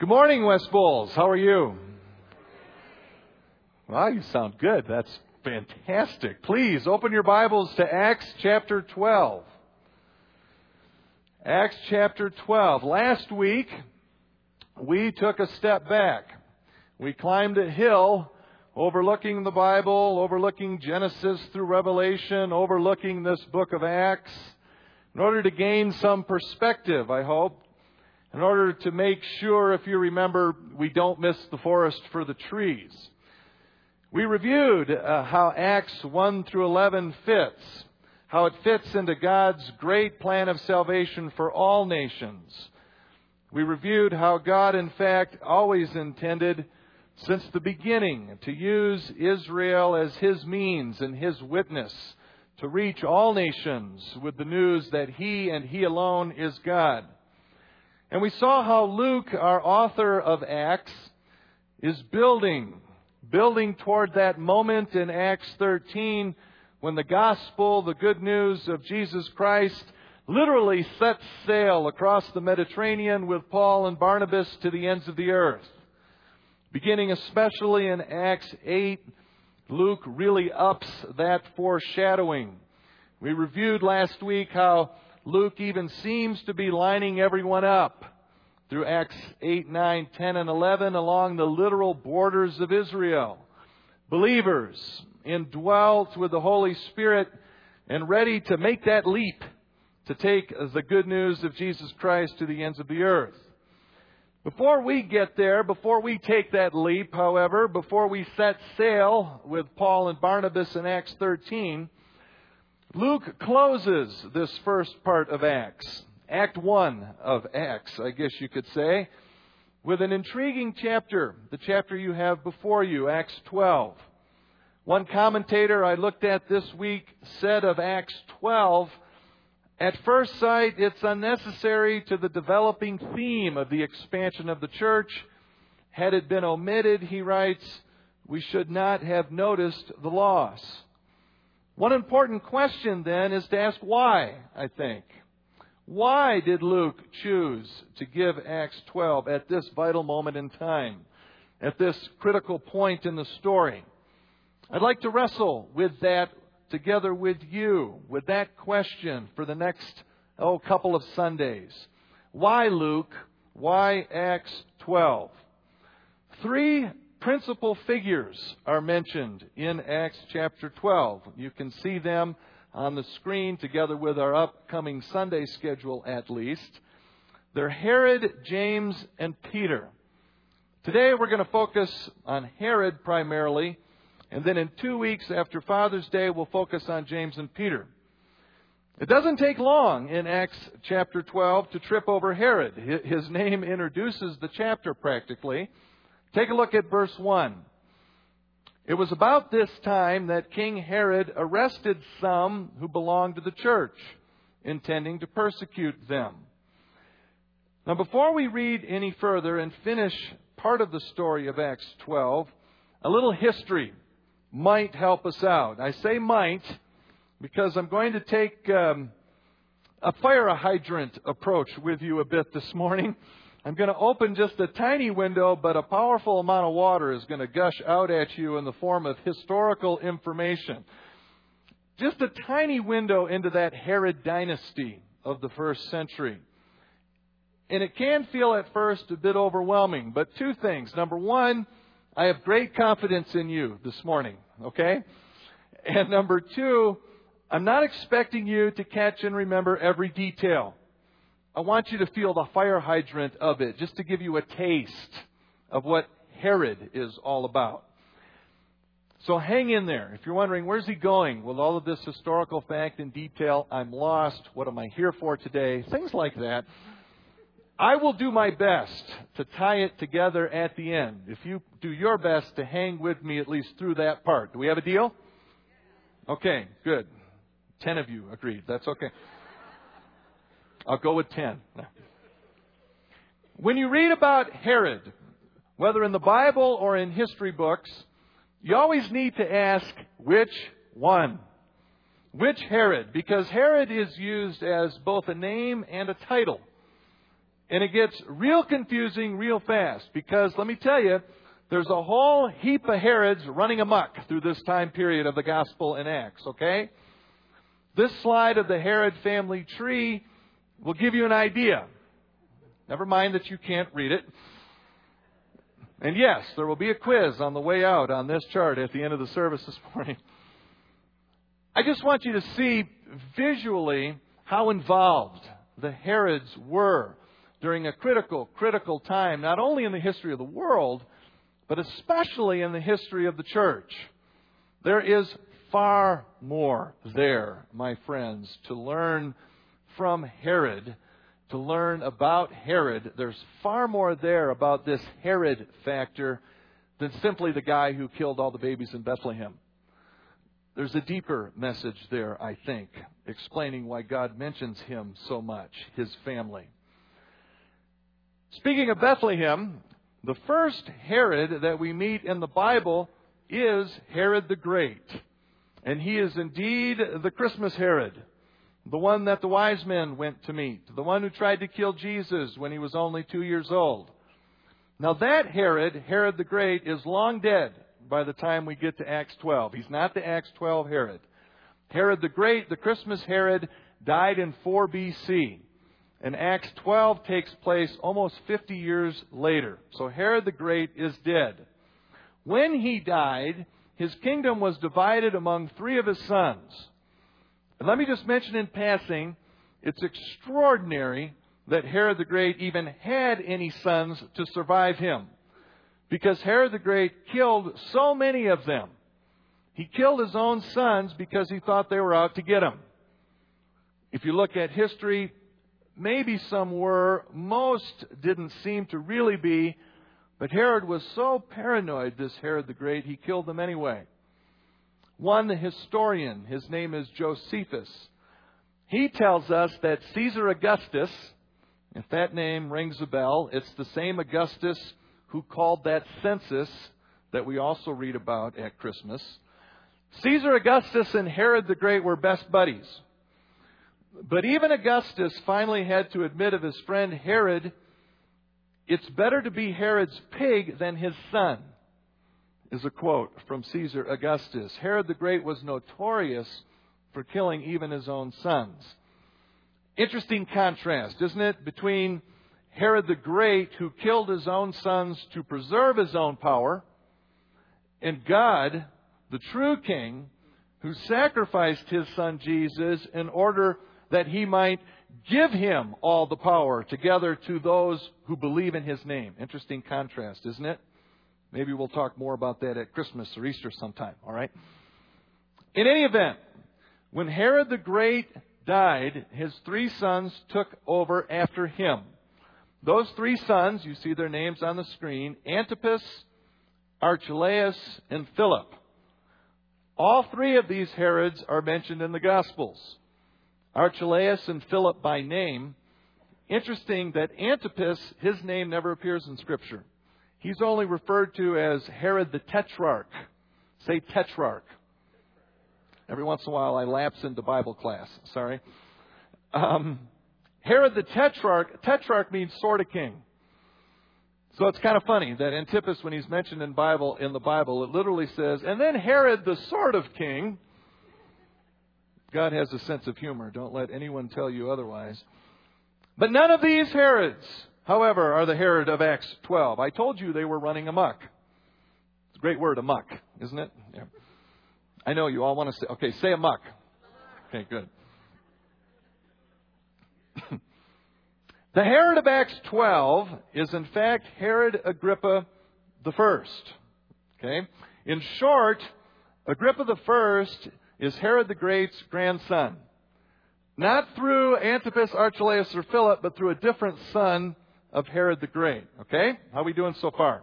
Good morning, West Bowles. How are you? Wow, you sound good. That's fantastic. Please open your Bibles to Acts chapter 12. Acts chapter 12. Last week, we took a step back. We climbed a hill overlooking the Bible, overlooking Genesis through Revelation, overlooking this book of Acts, in order to gain some perspective, I hope, in order to make sure, if you remember, we don't miss the forest for the trees. We reviewed uh, how Acts 1 through 11 fits, how it fits into God's great plan of salvation for all nations. We reviewed how God, in fact, always intended, since the beginning, to use Israel as His means and His witness to reach all nations with the news that He and He alone is God. And we saw how Luke, our author of Acts, is building, building toward that moment in Acts 13 when the gospel, the good news of Jesus Christ, literally sets sail across the Mediterranean with Paul and Barnabas to the ends of the earth. Beginning especially in Acts 8, Luke really ups that foreshadowing. We reviewed last week how Luke even seems to be lining everyone up through Acts 8, 9, 10, and 11 along the literal borders of Israel. Believers indwelt with the Holy Spirit and ready to make that leap to take the good news of Jesus Christ to the ends of the earth. Before we get there, before we take that leap, however, before we set sail with Paul and Barnabas in Acts 13, Luke closes this first part of Acts, Act 1 of Acts, I guess you could say, with an intriguing chapter, the chapter you have before you, Acts 12. One commentator I looked at this week said of Acts 12, at first sight, it's unnecessary to the developing theme of the expansion of the church. Had it been omitted, he writes, we should not have noticed the loss. One important question then is to ask why, I think. Why did Luke choose to give Acts 12 at this vital moment in time, at this critical point in the story? I'd like to wrestle with that together with you, with that question for the next, oh, couple of Sundays. Why Luke? Why Acts 12? Three principal figures are mentioned in Acts chapter 12. You can see them on the screen together with our upcoming Sunday schedule at least. They're Herod, James, and Peter. Today we're going to focus on Herod primarily, and then in two weeks after Father's Day we'll focus on James and Peter. It doesn't take long in Acts chapter 12 to trip over Herod. His name introduces the chapter practically. Take a look at verse 1. It was about this time that King Herod arrested some who belonged to the church, intending to persecute them. Now, before we read any further and finish part of the story of Acts 12, a little history might help us out. I say might because I'm going to take um, a fire hydrant approach with you a bit this morning. I'm going to open just a tiny window, but a powerful amount of water is going to gush out at you in the form of historical information. Just a tiny window into that Herod dynasty of the first century. And it can feel at first a bit overwhelming, but two things. Number one, I have great confidence in you this morning, okay? And number two, I'm not expecting you to catch and remember every detail. I want you to feel the fire hydrant of it, just to give you a taste of what Herod is all about. So hang in there. If you're wondering, where's he going with all of this historical fact and detail? I'm lost. What am I here for today? Things like that. I will do my best to tie it together at the end. If you do your best to hang with me at least through that part. Do we have a deal? Okay, good. Ten of you agreed. That's okay. I'll go with 10. When you read about Herod, whether in the Bible or in history books, you always need to ask which one? Which Herod? Because Herod is used as both a name and a title. And it gets real confusing real fast because let me tell you, there's a whole heap of Herods running amok through this time period of the Gospel and Acts, okay? This slide of the Herod family tree will give you an idea. Never mind that you can't read it. And yes, there will be a quiz on the way out on this chart at the end of the service this morning. I just want you to see visually how involved the Herods were during a critical, critical time, not only in the history of the world, but especially in the history of the church. There is far more there, my friends, to learn from Herod, to learn about Herod. There's far more there about this Herod factor than simply the guy who killed all the babies in Bethlehem. There's a deeper message there, I think, explaining why God mentions him so much, his family. Speaking of Bethlehem, the first Herod that we meet in the Bible is Herod the Great. And he is indeed the Christmas Herod, the one that the wise men went to meet, the one who tried to kill Jesus when he was only two years old. Now that Herod, Herod the Great, is long dead by the time we get to Acts 12. He's not the Acts 12 Herod. Herod the Great, the Christmas Herod, died in 4 BC. And Acts 12 takes place almost 50 years later. So Herod the Great is dead. When he died, his kingdom was divided among three of his sons. And let me just mention in passing, it's extraordinary that Herod the Great even had any sons to survive him. Because Herod the Great killed so many of them. He killed his own sons because he thought they were out to get him. If you look at history, Maybe some were. Most didn't seem to really be. But Herod was so paranoid, this Herod the Great, he killed them anyway. One historian, his name is Josephus, he tells us that Caesar Augustus, if that name rings a bell, it's the same Augustus who called that census that we also read about at Christmas. Caesar Augustus and Herod the Great were best buddies. But even Augustus finally had to admit of his friend Herod, it's better to be Herod's pig than his son, is a quote from Caesar Augustus. Herod the Great was notorious for killing even his own sons. Interesting contrast, isn't it, between Herod the Great, who killed his own sons to preserve his own power, and God, the true king, who sacrificed his son Jesus in order that he might give him all the power together to those who believe in his name. Interesting contrast, isn't it? Maybe we'll talk more about that at Christmas or Easter sometime, all right? In any event, when Herod the Great died, his three sons took over after him. Those three sons, you see their names on the screen Antipas, Archelaus, and Philip. All three of these Herods are mentioned in the Gospels. Archelaus and Philip by name. Interesting that Antipas, his name never appears in Scripture. He's only referred to as Herod the Tetrarch. Say Tetrarch. Every once in a while I lapse into Bible class. Sorry. Um, Herod the Tetrarch, Tetrarch means sort of king. So it's kind of funny that Antipas, when he's mentioned in Bible in the Bible, it literally says, and then Herod the sort of king God has a sense of humor. Don't let anyone tell you otherwise. But none of these Herods, however, are the Herod of Acts 12. I told you they were running amok. It's a great word, amok, isn't it? Yeah. I know you all want to say, okay, say amok. Okay, good. the Herod of Acts 12 is in fact Herod Agrippa the first. Okay? In short, Agrippa the first is Herod the Great's grandson. Not through Antipas, Archelaus, or Philip, but through a different son of Herod the Great. Okay? How are we doing so far?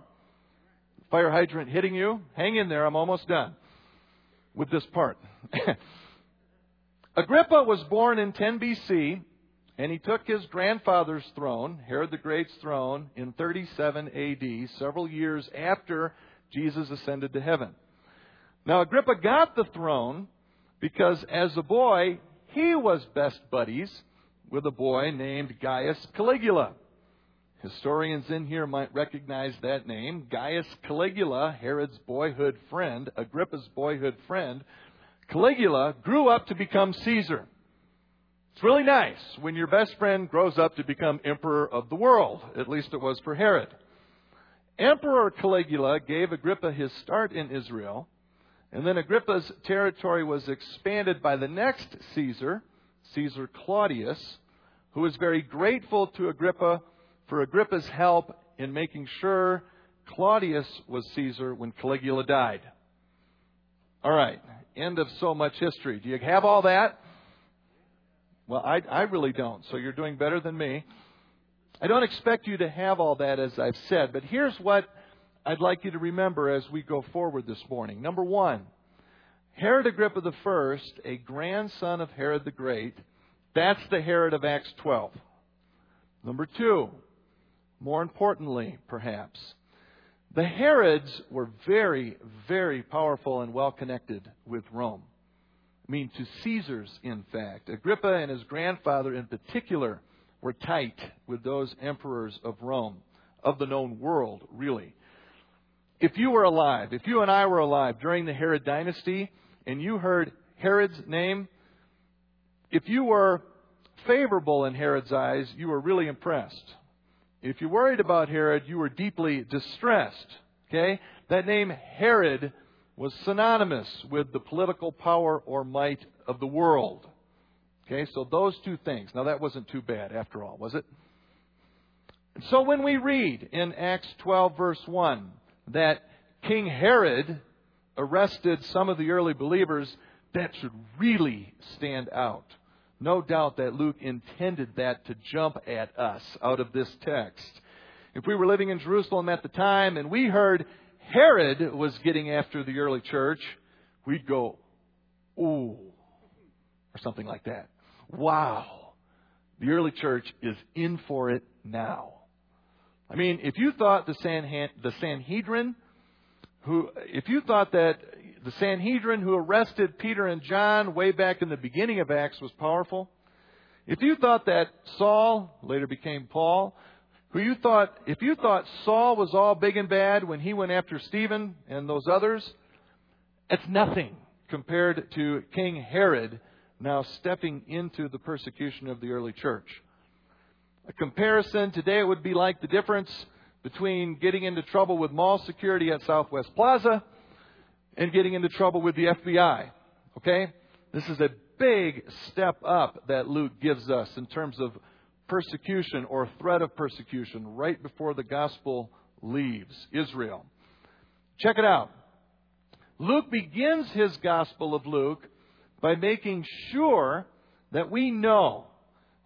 Fire hydrant hitting you? Hang in there, I'm almost done with this part. Agrippa was born in 10 BC, and he took his grandfather's throne, Herod the Great's throne, in 37 AD, several years after Jesus ascended to heaven. Now, Agrippa got the throne because as a boy, he was best buddies with a boy named Gaius Caligula. Historians in here might recognize that name. Gaius Caligula, Herod's boyhood friend, Agrippa's boyhood friend. Caligula grew up to become Caesar. It's really nice when your best friend grows up to become emperor of the world. At least it was for Herod. Emperor Caligula gave Agrippa his start in Israel, and then Agrippa's territory was expanded by the next Caesar, Caesar Claudius, who was very grateful to Agrippa for Agrippa's help in making sure Claudius was Caesar when Caligula died. All right, end of so much history. Do you have all that? Well, I, I really don't, so you're doing better than me. I don't expect you to have all that, as I've said, but here's what I'd like you to remember as we go forward this morning. Number one, Herod Agrippa I, a grandson of Herod the Great, that's the Herod of Acts 12. Number two, more importantly, perhaps, the Herods were very, very powerful and well connected with Rome. I mean, to Caesar's, in fact. Agrippa and his grandfather, in particular, were tight with those emperors of Rome, of the known world, really. If you were alive, if you and I were alive during the Herod dynasty, and you heard Herod's name, if you were favorable in Herod's eyes, you were really impressed. If you worried about Herod, you were deeply distressed. Okay? That name Herod was synonymous with the political power or might of the world. Okay, so those two things. Now that wasn't too bad after all, was it? So when we read in Acts 12 verse 1 that King Herod arrested some of the early believers, that should really stand out. No doubt that Luke intended that to jump at us out of this text. If we were living in Jerusalem at the time and we heard Herod was getting after the early church, we'd go, ooh, or something like that. Wow, the early church is in for it now. I mean, if you thought the, Sanhedrin, who, if you thought that the Sanhedrin who arrested Peter and John way back in the beginning of Acts was powerful. If you thought that Saul, later became Paul, who you thought, if you thought Saul was all big and bad when he went after Stephen and those others, it's nothing compared to King Herod now stepping into the persecution of the early church. A comparison today it would be like the difference between getting into trouble with mall security at Southwest Plaza and getting into trouble with the FBI. Okay? This is a big step up that Luke gives us in terms of persecution or threat of persecution right before the gospel leaves Israel. Check it out. Luke begins his gospel of Luke by making sure that we know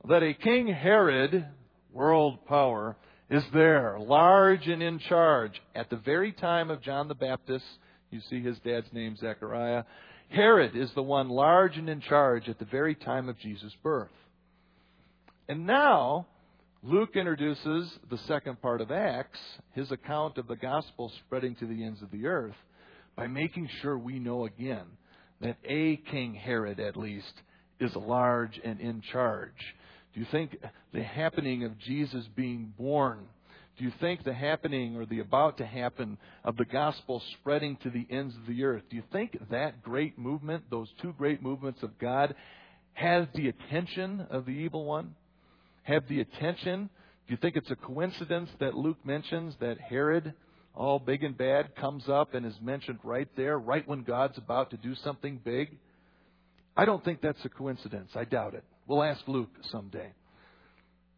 that a King Herod, world power, is there, large and in charge, at the very time of John the Baptist you see his dad's name, Zechariah. Herod is the one large and in charge at the very time of Jesus' birth. And now, Luke introduces the second part of Acts, his account of the gospel spreading to the ends of the earth, by making sure we know again that a King Herod, at least, is large and in charge. Do you think the happening of Jesus being born do you think the happening or the about to happen of the gospel spreading to the ends of the earth, do you think that great movement, those two great movements of God, has the attention of the evil one? Have the attention? Do you think it's a coincidence that Luke mentions that Herod, all big and bad, comes up and is mentioned right there, right when God's about to do something big? I don't think that's a coincidence. I doubt it. We'll ask Luke someday.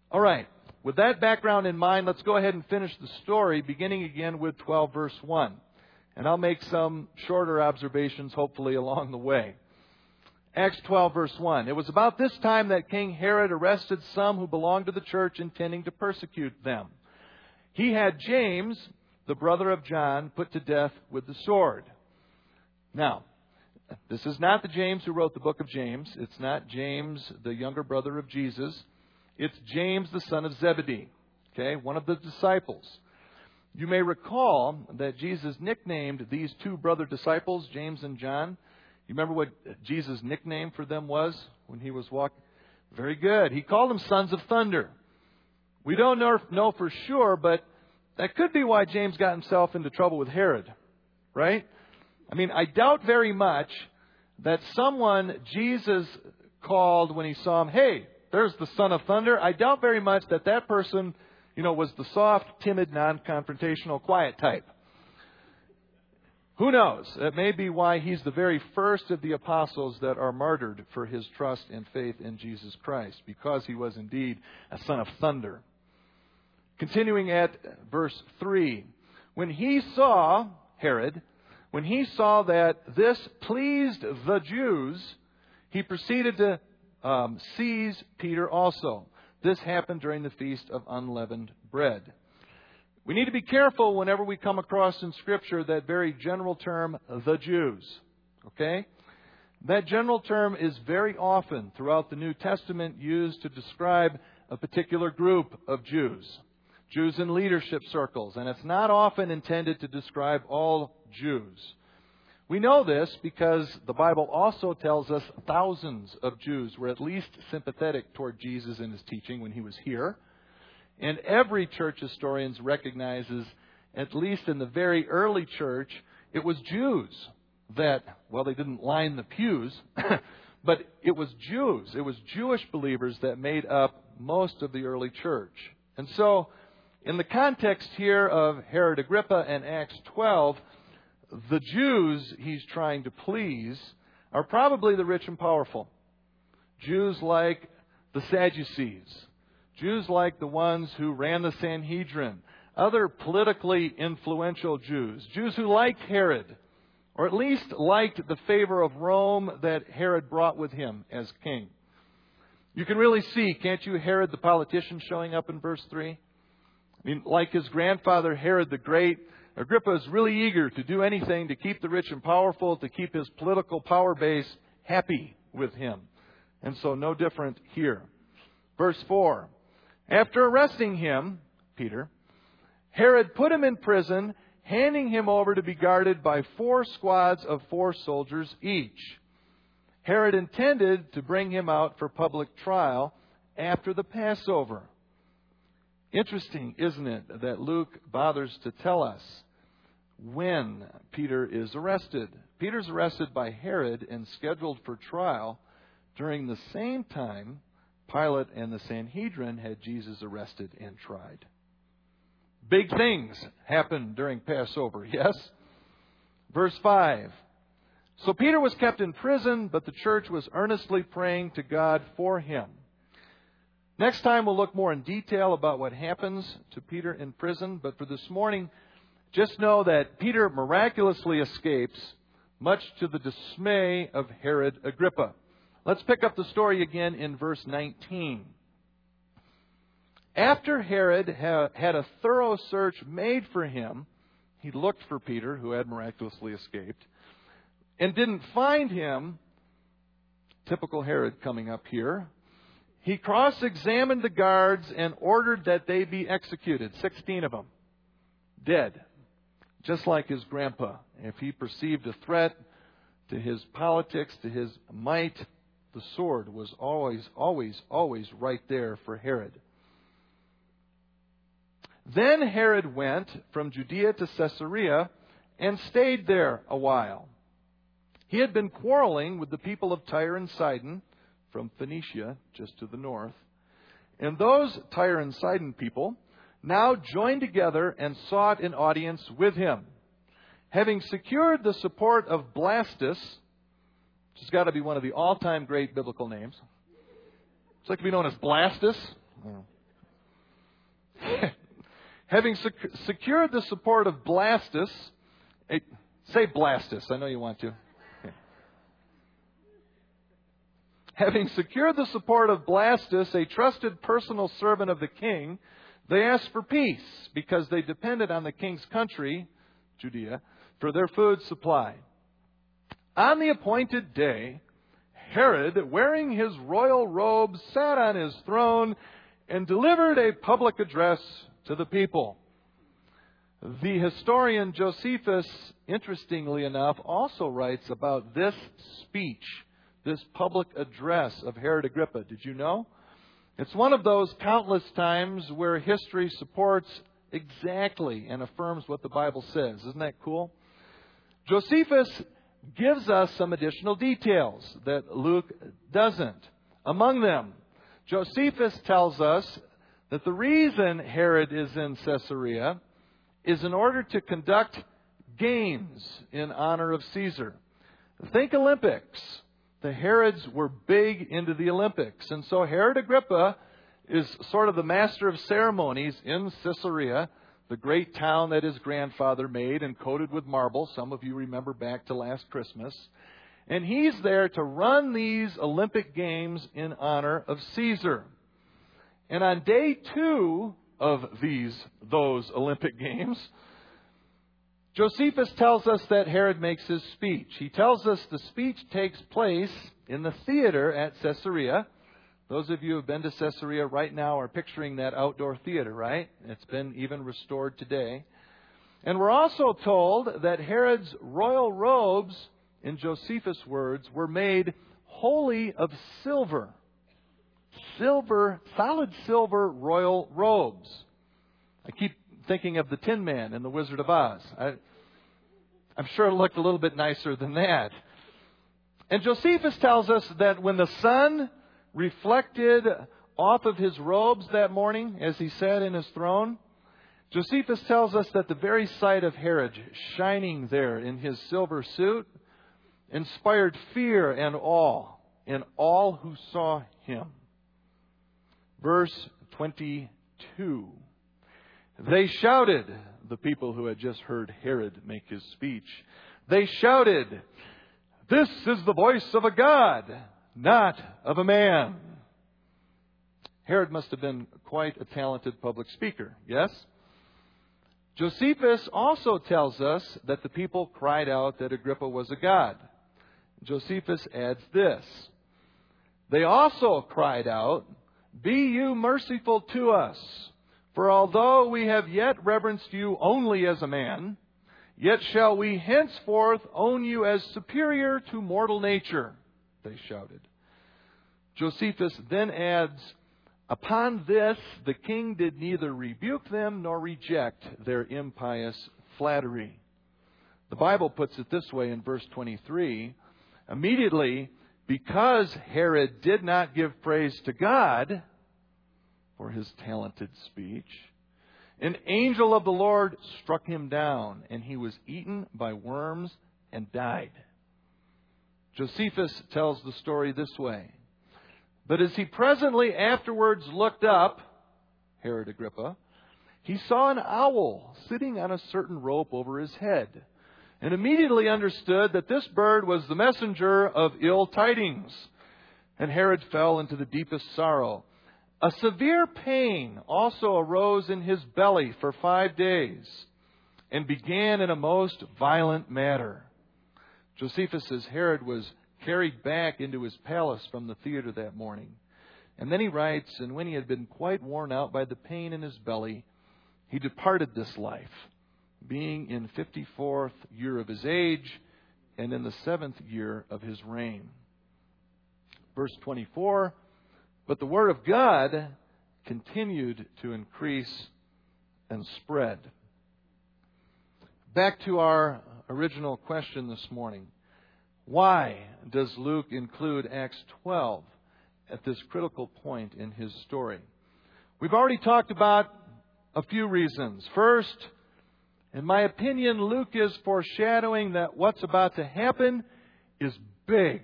All right. With that background in mind, let's go ahead and finish the story, beginning again with 12 verse 1. And I'll make some shorter observations, hopefully, along the way. Acts 12 verse 1. It was about this time that King Herod arrested some who belonged to the church, intending to persecute them. He had James, the brother of John, put to death with the sword. Now, this is not the James who wrote the book of James. It's not James, the younger brother of Jesus. It's James, the son of Zebedee, okay, one of the disciples. You may recall that Jesus nicknamed these two brother disciples, James and John. You remember what Jesus' nickname for them was when he was walking? Very good. He called them sons of thunder. We don't know, for sure, but that could be why James got himself into trouble with Herod, right? I mean, I doubt very much that someone Jesus called when he saw him, hey, there's the son of thunder. I doubt very much that that person, you know, was the soft, timid, non-confrontational, quiet type. Who knows? It may be why he's the very first of the apostles that are martyred for his trust and faith in Jesus Christ, because he was indeed a son of thunder. Continuing at verse 3. When he saw, Herod, when he saw that this pleased the Jews, he proceeded to um, seize Peter also. This happened during the Feast of Unleavened Bread. We need to be careful whenever we come across in Scripture that very general term, the Jews. Okay? That general term is very often throughout the New Testament used to describe a particular group of Jews. Jews in leadership circles, and it's not often intended to describe all Jews. We know this because the Bible also tells us thousands of Jews were at least sympathetic toward Jesus and his teaching when he was here. And every church historian recognizes, at least in the very early church, it was Jews that, well, they didn't line the pews, but it was Jews. It was Jewish believers that made up most of the early church. And so, in the context here of Herod Agrippa and Acts 12, the Jews he's trying to please are probably the rich and powerful. Jews like the Sadducees, Jews like the ones who ran the Sanhedrin, other politically influential Jews, Jews who liked Herod, or at least liked the favor of Rome that Herod brought with him as king. You can really see, can't you, Herod the politician showing up in verse 3? I mean, like his grandfather Herod the Great, Agrippa is really eager to do anything to keep the rich and powerful, to keep his political power base happy with him. And so, no different here. Verse 4 After arresting him, Peter, Herod put him in prison, handing him over to be guarded by four squads of four soldiers each. Herod intended to bring him out for public trial after the Passover. Interesting, isn't it, that Luke bothers to tell us when Peter is arrested. Peter's arrested by Herod and scheduled for trial during the same time Pilate and the Sanhedrin had Jesus arrested and tried. Big things happened during Passover, yes? Verse 5. So Peter was kept in prison, but the church was earnestly praying to God for him. Next time we'll look more in detail about what happens to Peter in prison, but for this morning, just know that Peter miraculously escapes, much to the dismay of Herod Agrippa. Let's pick up the story again in verse 19. After Herod had a thorough search made for him, he looked for Peter, who had miraculously escaped, and didn't find him. Typical Herod coming up here. He cross examined the guards and ordered that they be executed, 16 of them, dead, just like his grandpa. If he perceived a threat to his politics, to his might, the sword was always, always, always right there for Herod. Then Herod went from Judea to Caesarea and stayed there a while. He had been quarreling with the people of Tyre and Sidon from Phoenicia, just to the north. And those Tyre and Sidon people now joined together and sought an audience with him. Having secured the support of Blastus, which has got to be one of the all time great biblical names, it's like to be known as Blastus. Having sec- secured the support of Blastus, eh, say Blastus, I know you want to. Having secured the support of Blastus, a trusted personal servant of the king, they asked for peace because they depended on the king's country, Judea, for their food supply. On the appointed day, Herod, wearing his royal robes, sat on his throne and delivered a public address to the people. The historian Josephus, interestingly enough, also writes about this speech this public address of Herod Agrippa. Did you know? It's one of those countless times where history supports exactly and affirms what the Bible says. Isn't that cool? Josephus gives us some additional details that Luke doesn't. Among them, Josephus tells us that the reason Herod is in Caesarea is in order to conduct games in honor of Caesar. Think Olympics. The Herods were big into the Olympics. And so Herod Agrippa is sort of the master of ceremonies in Caesarea, the great town that his grandfather made and coated with marble. Some of you remember back to last Christmas. And he's there to run these Olympic Games in honor of Caesar. And on day two of these, those Olympic Games, Josephus tells us that Herod makes his speech. He tells us the speech takes place in the theater at Caesarea. Those of you who have been to Caesarea right now are picturing that outdoor theater, right? It's been even restored today. And we're also told that Herod's royal robes, in Josephus' words, were made wholly of silver. Silver, solid silver royal robes. I keep thinking of the Tin Man in The Wizard of Oz. I, I'm sure it looked a little bit nicer than that. And Josephus tells us that when the sun reflected off of his robes that morning, as he sat in his throne, Josephus tells us that the very sight of Herod shining there in his silver suit inspired fear and awe in all who saw him. Verse 22. They shouted, the people who had just heard Herod make his speech. They shouted, This is the voice of a God, not of a man. Herod must have been quite a talented public speaker, yes? Josephus also tells us that the people cried out that Agrippa was a god. Josephus adds this They also cried out, Be you merciful to us for although we have yet reverenced you only as a man, yet shall we henceforth own you as superior to mortal nature, they shouted. Josephus then adds, Upon this the king did neither rebuke them nor reject their impious flattery. The Bible puts it this way in verse 23 Immediately, because Herod did not give praise to God, for his talented speech. An angel of the Lord struck him down, and he was eaten by worms and died. Josephus tells the story this way. But as he presently afterwards looked up, Herod Agrippa, he saw an owl sitting on a certain rope over his head, and immediately understood that this bird was the messenger of ill tidings. And Herod fell into the deepest sorrow. A severe pain also arose in his belly for five days and began in a most violent manner. Josephus says Herod was carried back into his palace from the theater that morning. And then he writes, And when he had been quite worn out by the pain in his belly, he departed this life, being in 54th year of his age and in the seventh year of his reign. Verse 24 but the Word of God continued to increase and spread. Back to our original question this morning. Why does Luke include Acts 12 at this critical point in his story? We've already talked about a few reasons. First, in my opinion, Luke is foreshadowing that what's about to happen is big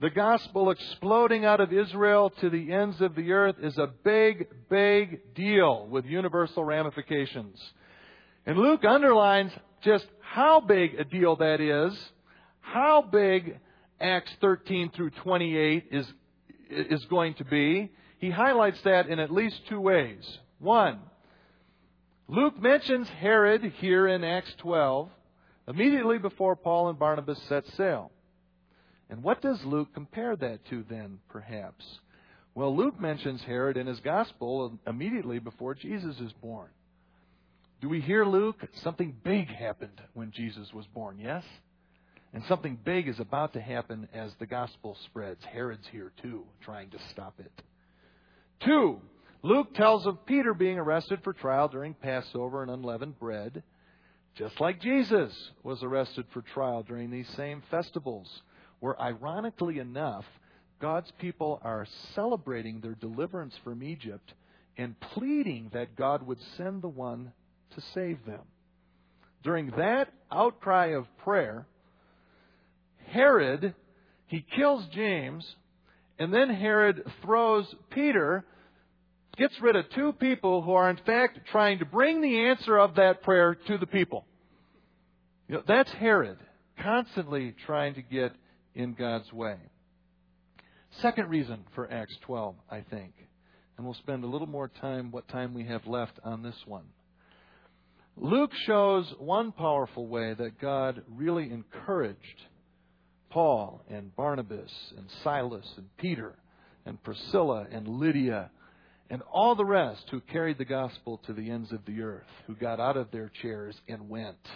the gospel exploding out of Israel to the ends of the earth is a big, big deal with universal ramifications. And Luke underlines just how big a deal that is, how big Acts 13 through 28 is, is going to be. He highlights that in at least two ways. One, Luke mentions Herod here in Acts 12 immediately before Paul and Barnabas set sail. And what does Luke compare that to then, perhaps? Well, Luke mentions Herod in his gospel immediately before Jesus is born. Do we hear Luke? Something big happened when Jesus was born, yes? And something big is about to happen as the gospel spreads. Herod's here too, trying to stop it. Two, Luke tells of Peter being arrested for trial during Passover and unleavened bread, just like Jesus was arrested for trial during these same festivals, where ironically enough, God's people are celebrating their deliverance from Egypt and pleading that God would send the one to save them. During that outcry of prayer, Herod, he kills James, and then Herod throws Peter, gets rid of two people who are in fact trying to bring the answer of that prayer to the people. You know, that's Herod, constantly trying to get in God's way. Second reason for Acts 12, I think, and we'll spend a little more time, what time we have left on this one. Luke shows one powerful way that God really encouraged Paul and Barnabas and Silas and Peter and Priscilla and Lydia and all the rest who carried the gospel to the ends of the earth, who got out of their chairs and went.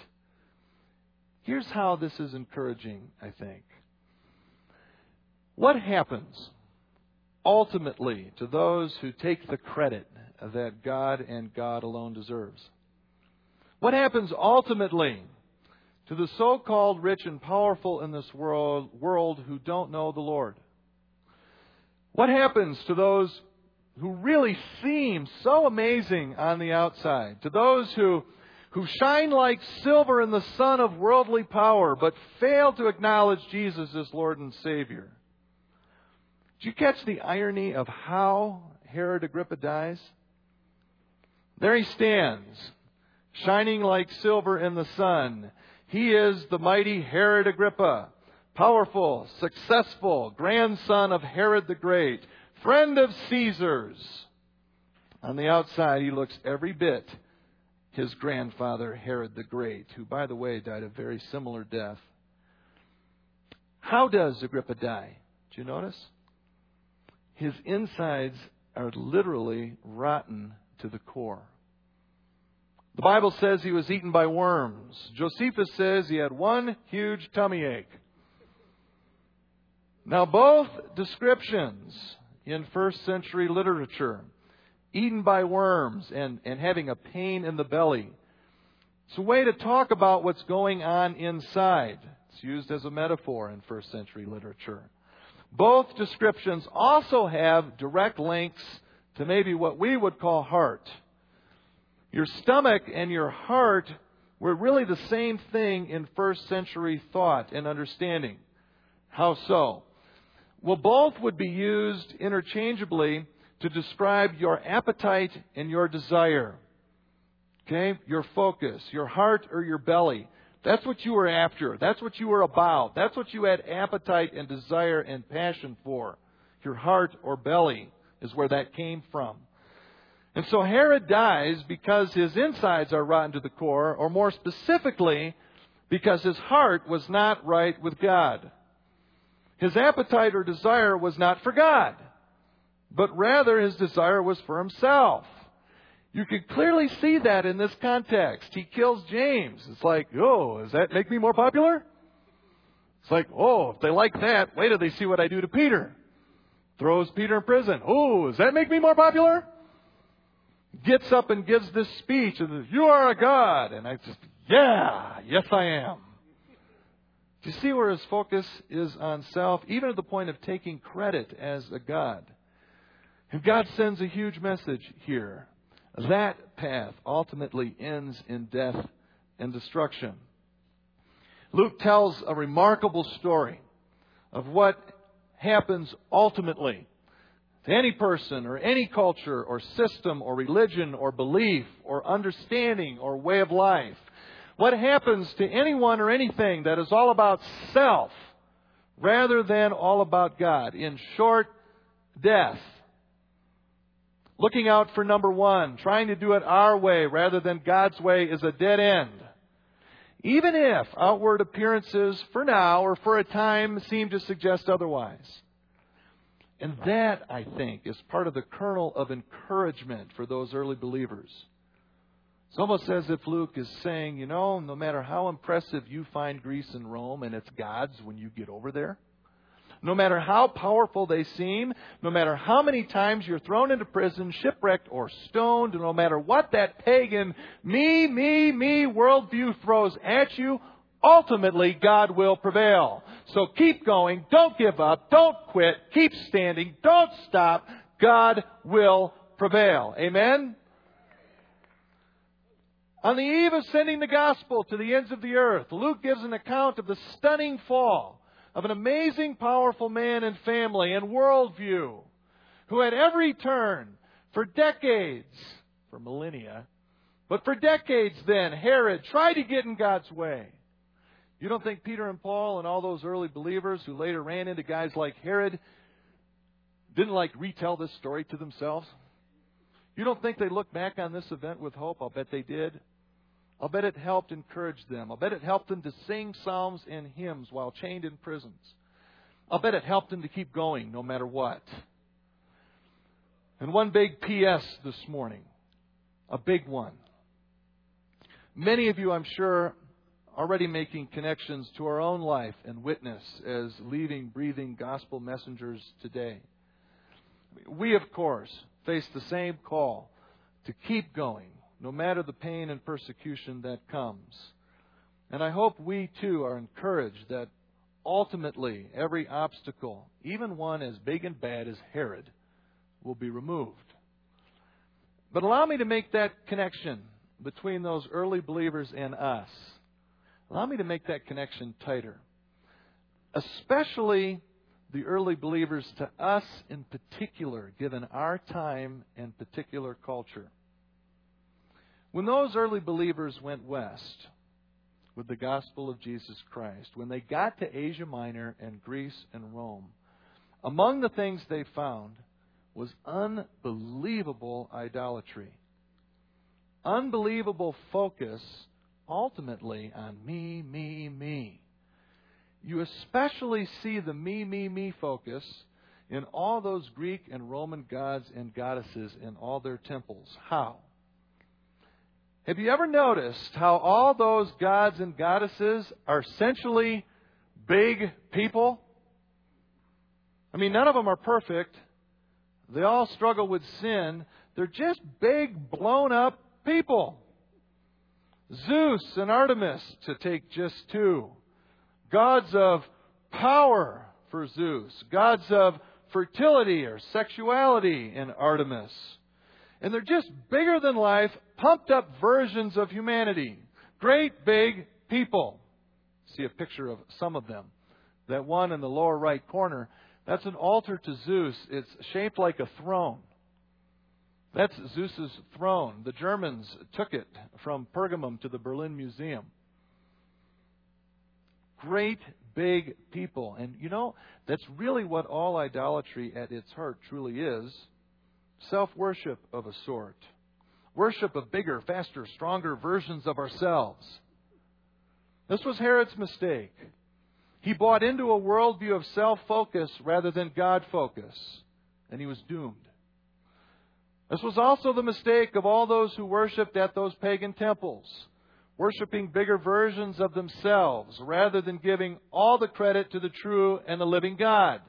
Here's how this is encouraging, I think. What happens ultimately to those who take the credit that God and God alone deserves? What happens ultimately to the so called rich and powerful in this world, world who don't know the Lord? What happens to those who really seem so amazing on the outside? To those who, who shine like silver in the sun of worldly power, but fail to acknowledge Jesus as Lord and Savior? Did you catch the irony of how Herod Agrippa dies? There he stands, shining like silver in the sun. He is the mighty Herod Agrippa, powerful, successful, grandson of Herod the Great, friend of Caesar's. On the outside, he looks every bit his grandfather, Herod the Great, who, by the way, died a very similar death. How does Agrippa die? Do you notice? His insides are literally rotten to the core. The Bible says he was eaten by worms. Josephus says he had one huge tummy ache. Now, both descriptions in first century literature, eaten by worms and, and having a pain in the belly, it's a way to talk about what's going on inside. It's used as a metaphor in first century literature. Both descriptions also have direct links to maybe what we would call heart. Your stomach and your heart were really the same thing in first century thought and understanding. How so? Well, both would be used interchangeably to describe your appetite and your desire. Okay? Your focus, your heart or your belly. That's what you were after. That's what you were about. That's what you had appetite and desire and passion for. Your heart or belly is where that came from. And so Herod dies because his insides are rotten to the core, or more specifically, because his heart was not right with God. His appetite or desire was not for God, but rather his desire was for himself. You can clearly see that in this context. He kills James. It's like, oh, does that make me more popular? It's like, oh, if they like that, wait till they see what I do to Peter. Throws Peter in prison. Oh, does that make me more popular? Gets up and gives this speech and says, You are a God. And I just, yeah, yes I am. Do you see where his focus is on self, even at the point of taking credit as a God? And God sends a huge message here. That path ultimately ends in death and destruction. Luke tells a remarkable story of what happens ultimately to any person or any culture or system or religion or belief or understanding or way of life. What happens to anyone or anything that is all about self rather than all about God? In short, death. Looking out for number one, trying to do it our way rather than God's way is a dead end. Even if outward appearances for now or for a time seem to suggest otherwise. And that, I think, is part of the kernel of encouragement for those early believers. It's almost as if Luke is saying, you know, no matter how impressive you find Greece and Rome and its gods when you get over there, no matter how powerful they seem, no matter how many times you're thrown into prison, shipwrecked, or stoned, no matter what that pagan me, me, me worldview throws at you, ultimately God will prevail. So keep going. Don't give up. Don't quit. Keep standing. Don't stop. God will prevail. Amen? On the eve of sending the gospel to the ends of the earth, Luke gives an account of the stunning fall of an amazing, powerful man and family and worldview who at every turn, for decades, for millennia, but for decades then, Herod tried to get in God's way. You don't think Peter and Paul and all those early believers who later ran into guys like Herod didn't like retell this story to themselves? You don't think they looked back on this event with hope? I'll bet they did. I'll bet it helped encourage them. I'll bet it helped them to sing psalms and hymns while chained in prisons. I'll bet it helped them to keep going no matter what. And one big P.S. this morning, a big one. Many of you, I'm sure, already making connections to our own life and witness as leading, breathing gospel messengers today. We, of course, face the same call to keep going, no matter the pain and persecution that comes. And I hope we too are encouraged that ultimately every obstacle, even one as big and bad as Herod, will be removed. But allow me to make that connection between those early believers and us. Allow me to make that connection tighter. Especially the early believers to us in particular, given our time and particular culture. When those early believers went west with the gospel of Jesus Christ, when they got to Asia Minor and Greece and Rome, among the things they found was unbelievable idolatry. Unbelievable focus ultimately on me, me, me. You especially see the me, me, me focus in all those Greek and Roman gods and goddesses in all their temples. How? Have you ever noticed how all those gods and goddesses are essentially big people? I mean, none of them are perfect. They all struggle with sin. They're just big, blown up people. Zeus and Artemis, to take just two. Gods of power for Zeus. Gods of fertility or sexuality in Artemis. And they're just bigger than life, pumped up versions of humanity. Great big people. See a picture of some of them. That one in the lower right corner, that's an altar to Zeus. It's shaped like a throne. That's Zeus's throne. The Germans took it from Pergamum to the Berlin Museum. Great big people. And you know, that's really what all idolatry at its heart truly is self worship of a sort. Worship of bigger, faster, stronger versions of ourselves. This was Herod's mistake. He bought into a worldview of self focus rather than God focus, and he was doomed. This was also the mistake of all those who worshiped at those pagan temples, worshiping bigger versions of themselves rather than giving all the credit to the true and the living God.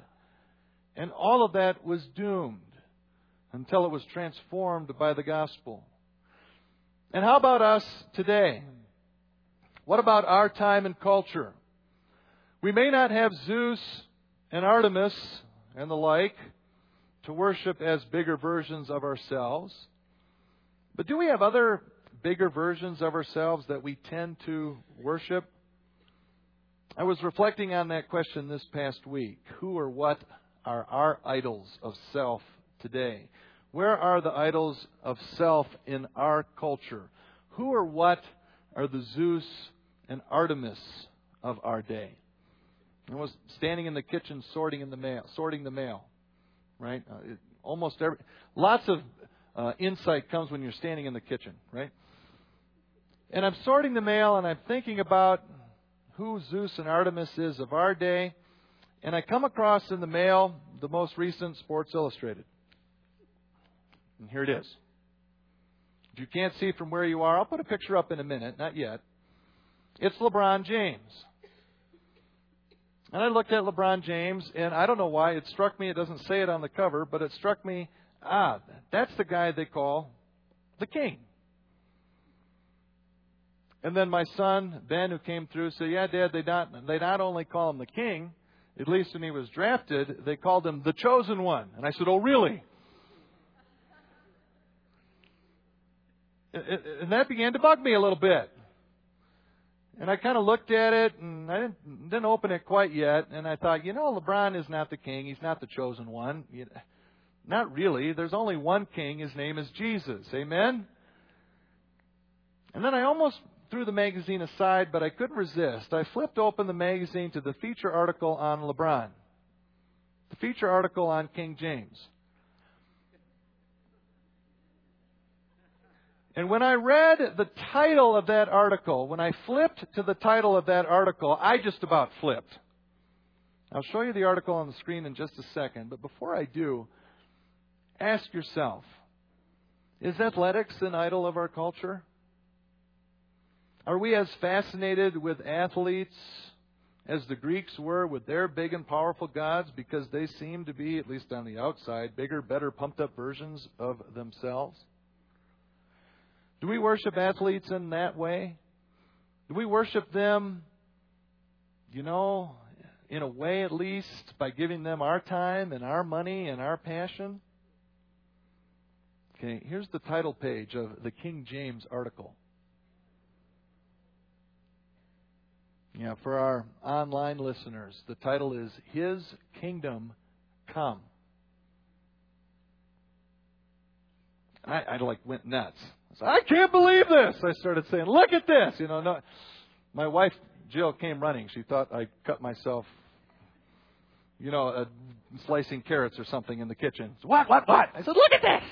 And all of that was doomed until it was transformed by the gospel. And how about us today? What about our time and culture? We may not have Zeus and Artemis and the like to worship as bigger versions of ourselves. But do we have other bigger versions of ourselves that we tend to worship? I was reflecting on that question this past week. Who or what are our idols of self today? Where are the idols of self in our culture? Who or what are the Zeus and Artemis of our day? I was standing in the kitchen sorting in the mail, sorting the mail right? Uh, it, almost every, lots of uh, insight comes when you're standing in the kitchen, right? And I'm sorting the mail and I'm thinking about who Zeus and Artemis is of our day, and I come across in the mail the most recent Sports Illustrated. And here it is. If you can't see from where you are, I'll put a picture up in a minute, not yet. It's LeBron James. And I looked at LeBron James, and I don't know why it struck me. It doesn't say it on the cover, but it struck me. Ah, that's the guy they call the king. And then my son Ben, who came through, said, "Yeah, Dad, they not they not only call him the king, at least when he was drafted, they called him the chosen one." And I said, "Oh, really?" And that began to bug me a little bit. And I kind of looked at it, and I didn't didn't open it quite yet. And I thought, you know, LeBron is not the king; he's not the chosen one. Not really. There's only one king. His name is Jesus. Amen. And then I almost threw the magazine aside, but I couldn't resist. I flipped open the magazine to the feature article on LeBron, the feature article on King James. And when I read the title of that article, when I flipped to the title of that article, I just about flipped. I'll show you the article on the screen in just a second, but before I do, ask yourself is athletics an idol of our culture? Are we as fascinated with athletes as the Greeks were with their big and powerful gods because they seem to be, at least on the outside, bigger, better, pumped up versions of themselves? Do we worship athletes in that way? Do we worship them, you know, in a way at least, by giving them our time and our money and our passion? Okay, here's the title page of the King James article. Yeah, for our online listeners, the title is His Kingdom Come. I, I like went nuts. I, I can't believe this. I started saying, "Look at this!" You know, no, my wife Jill came running. She thought I cut myself, you know, uh, slicing carrots or something in the kitchen. So, what? What? What? I said, "Look at this!"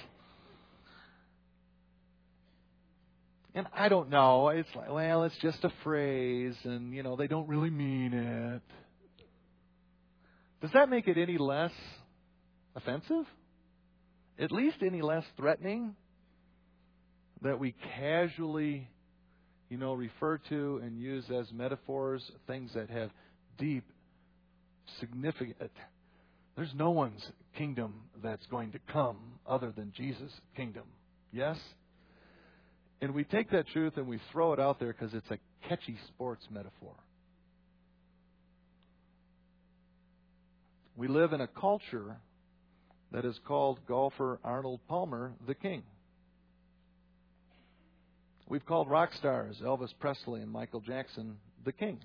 And I don't know. It's like, well, it's just a phrase, and you know, they don't really mean it. Does that make it any less offensive? At least any less threatening? That we casually, you know, refer to and use as metaphors things that have deep, significant. There's no one's kingdom that's going to come other than Jesus' kingdom. Yes? And we take that truth and we throw it out there because it's a catchy sports metaphor. We live in a culture that has called golfer Arnold Palmer the king. We've called rock stars Elvis Presley and Michael Jackson the king.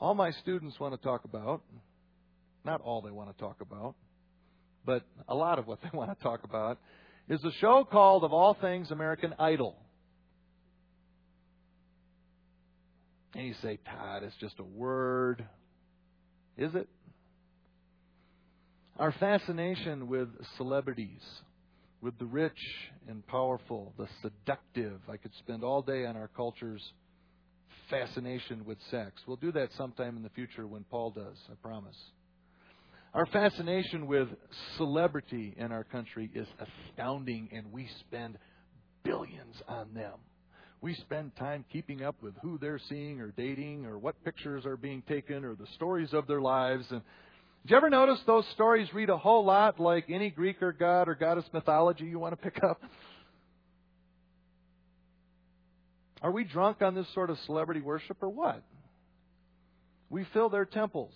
All my students want to talk about, not all they want to talk about, but a lot of what they want to talk about, is a show called, of all things, American Idol. And you say, Todd, it's just a word. Is it? Our fascination with celebrities with the rich and powerful, the seductive. I could spend all day on our culture's fascination with sex. We'll do that sometime in the future when Paul does, I promise. Our fascination with celebrity in our country is astounding, and we spend billions on them. We spend time keeping up with who they're seeing or dating or what pictures are being taken or the stories of their lives. And did you ever notice those stories read a whole lot like any Greek or god or goddess mythology you want to pick up? Are we drunk on this sort of celebrity worship or what? We fill their temples.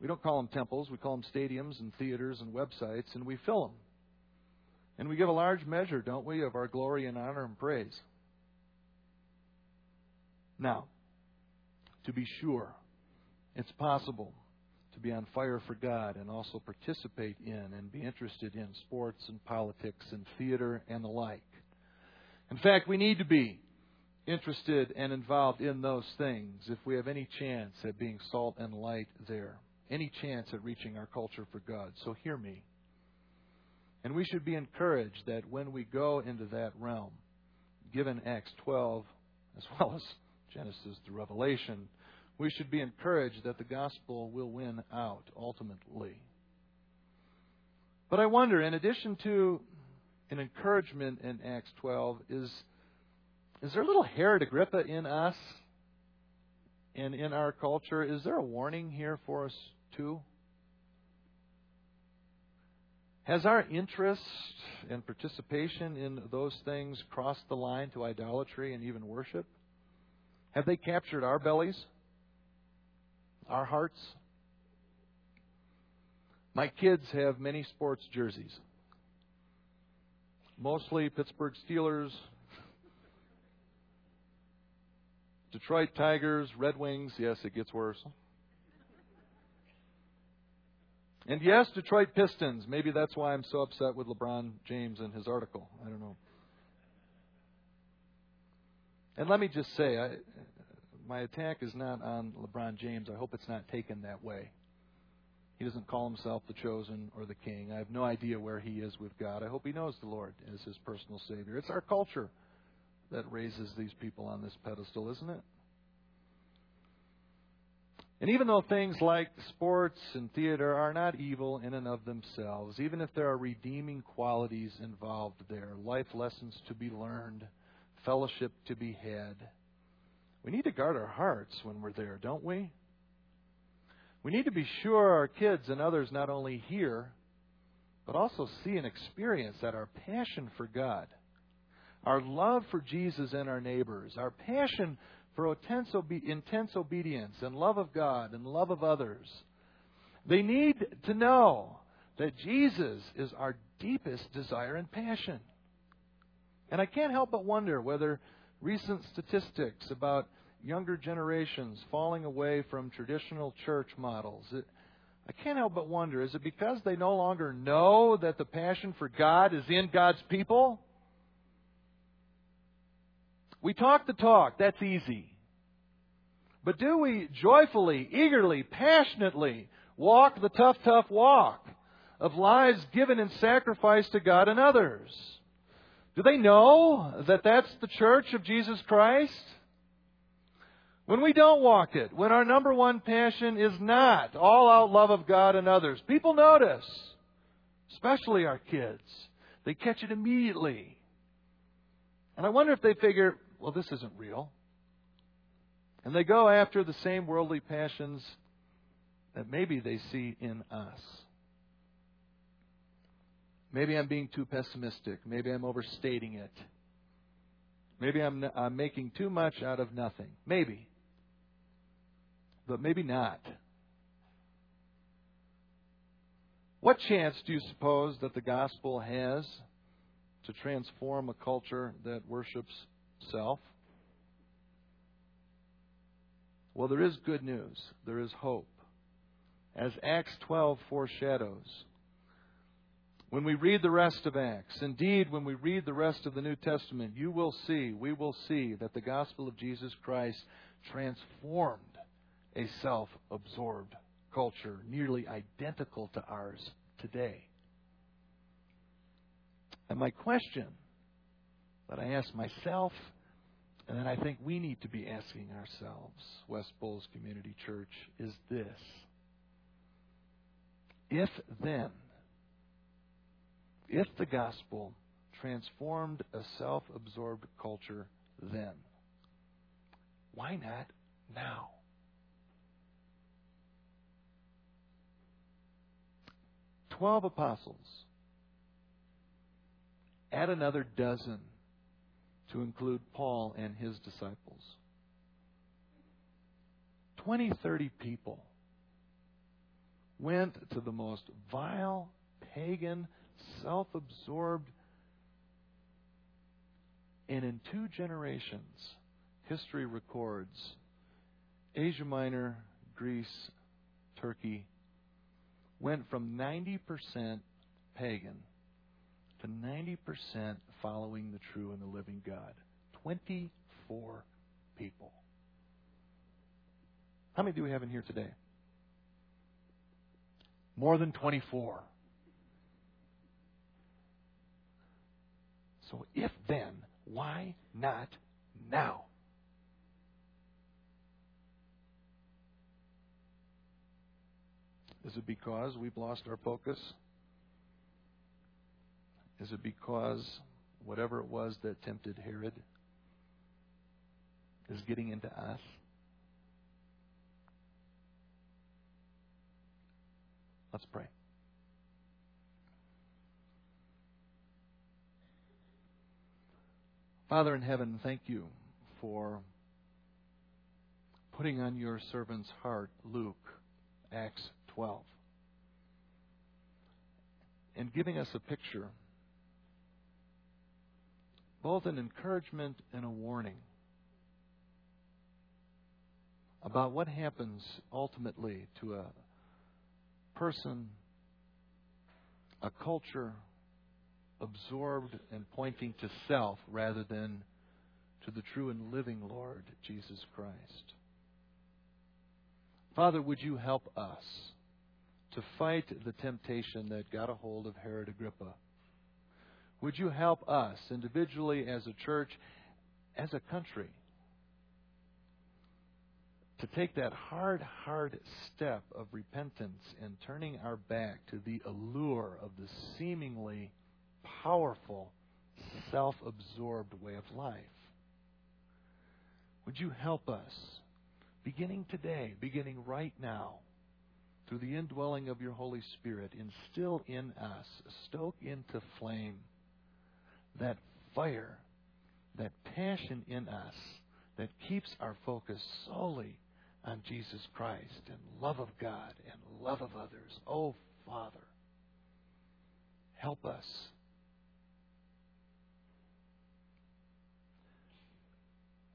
We don't call them temples, we call them stadiums and theaters and websites, and we fill them. And we give a large measure, don't we, of our glory and honor and praise. Now, to be sure, it's possible to be on fire for God and also participate in and be interested in sports and politics and theater and the like. In fact, we need to be interested and involved in those things if we have any chance at being salt and light there, any chance at reaching our culture for God. So hear me. And we should be encouraged that when we go into that realm, given Acts 12 as well as Genesis through Revelation, we should be encouraged that the gospel will win out ultimately. But I wonder, in addition to an encouragement in Acts 12, is, is there a little Herod Agrippa in us? and in our culture, is there a warning here for us too? Has our interest and participation in those things crossed the line to idolatry and even worship? Have they captured our bellies? Our hearts? My kids have many sports jerseys. Mostly Pittsburgh Steelers, Detroit Tigers, Red Wings. Yes, it gets worse. And yes, Detroit Pistons. Maybe that's why I'm so upset with LeBron James and his article. I don't know. And let me just say, I, my attack is not on LeBron James. I hope it's not taken that way. He doesn't call himself the chosen or the king. I have no idea where he is with God. I hope he knows the Lord as his personal Savior. It's our culture that raises these people on this pedestal, isn't it? And even though things like sports and theater are not evil in and of themselves, even if there are redeeming qualities involved there, life lessons to be learned, fellowship to be had, we need to guard our hearts when we're there, don't we? We need to be sure our kids and others not only hear, but also see and experience that our passion for God, our love for Jesus and our neighbors, our passion for intense obedience and love of God and love of others. They need to know that Jesus is our deepest desire and passion. And I can't help but wonder whether recent statistics about younger generations falling away from traditional church models, it, I can't help but wonder is it because they no longer know that the passion for God is in God's people? We talk the talk, that's easy. But do we joyfully, eagerly, passionately walk the tough, tough walk of lives given in sacrifice to God and others? Do they know that that's the church of Jesus Christ? When we don't walk it, when our number one passion is not all out love of God and others, people notice, especially our kids. They catch it immediately. And I wonder if they figure, well, this isn't real. And they go after the same worldly passions that maybe they see in us. Maybe I'm being too pessimistic. Maybe I'm overstating it. Maybe I'm, I'm making too much out of nothing. Maybe. But maybe not. What chance do you suppose that the gospel has to transform a culture that worships self? Well, there is good news. There is hope. As Acts 12 foreshadows, when we read the rest of Acts, indeed, when we read the rest of the New Testament, you will see, we will see that the gospel of Jesus Christ transformed a self absorbed culture nearly identical to ours today. And my question that I ask myself, and then I think we need to be asking ourselves, West Bowles Community Church, is this. If then, if the gospel transformed a self absorbed culture then, why not now? Twelve apostles. Add another dozen to include Paul and his disciples. 20, 30 people went to the most vile, pagan, self absorbed, and in two generations, history records Asia Minor, Greece, Turkey went from 90% pagan to 90% following the true and the living God. 24 people. How many do we have in here today? More than 24. So if then, why not now? Is it because we've lost our focus? Is it because whatever it was that tempted Herod is getting into us? Let's pray. Father in heaven, thank you for putting on your servant's heart Luke, Acts 12, and giving us a picture, both an encouragement and a warning about what happens ultimately to a person, a culture absorbed and pointing to self rather than to the true and living Lord, Jesus Christ. Father, would you help us to fight the temptation that got a hold of Herod Agrippa? Would you help us individually as a church, as a country, to take that hard, hard step of repentance and turning our back to the allure of the seemingly powerful, self absorbed way of life. Would you help us, beginning today, beginning right now, through the indwelling of your Holy Spirit, instill in us, stoke into flame that fire, that passion in us that keeps our focus solely on Jesus Christ and love of God and love of others. Oh, Father, help us.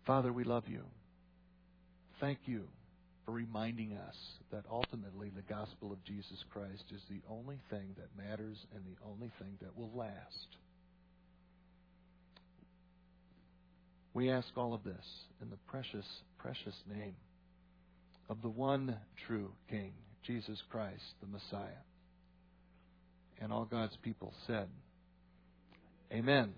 Father, we love you. Thank you for reminding us that ultimately the gospel of Jesus Christ is the only thing that matters and the only thing that will last. We ask all of this in the precious, precious name of the one true King, Jesus Christ, the Messiah. And all God's people said, Amen.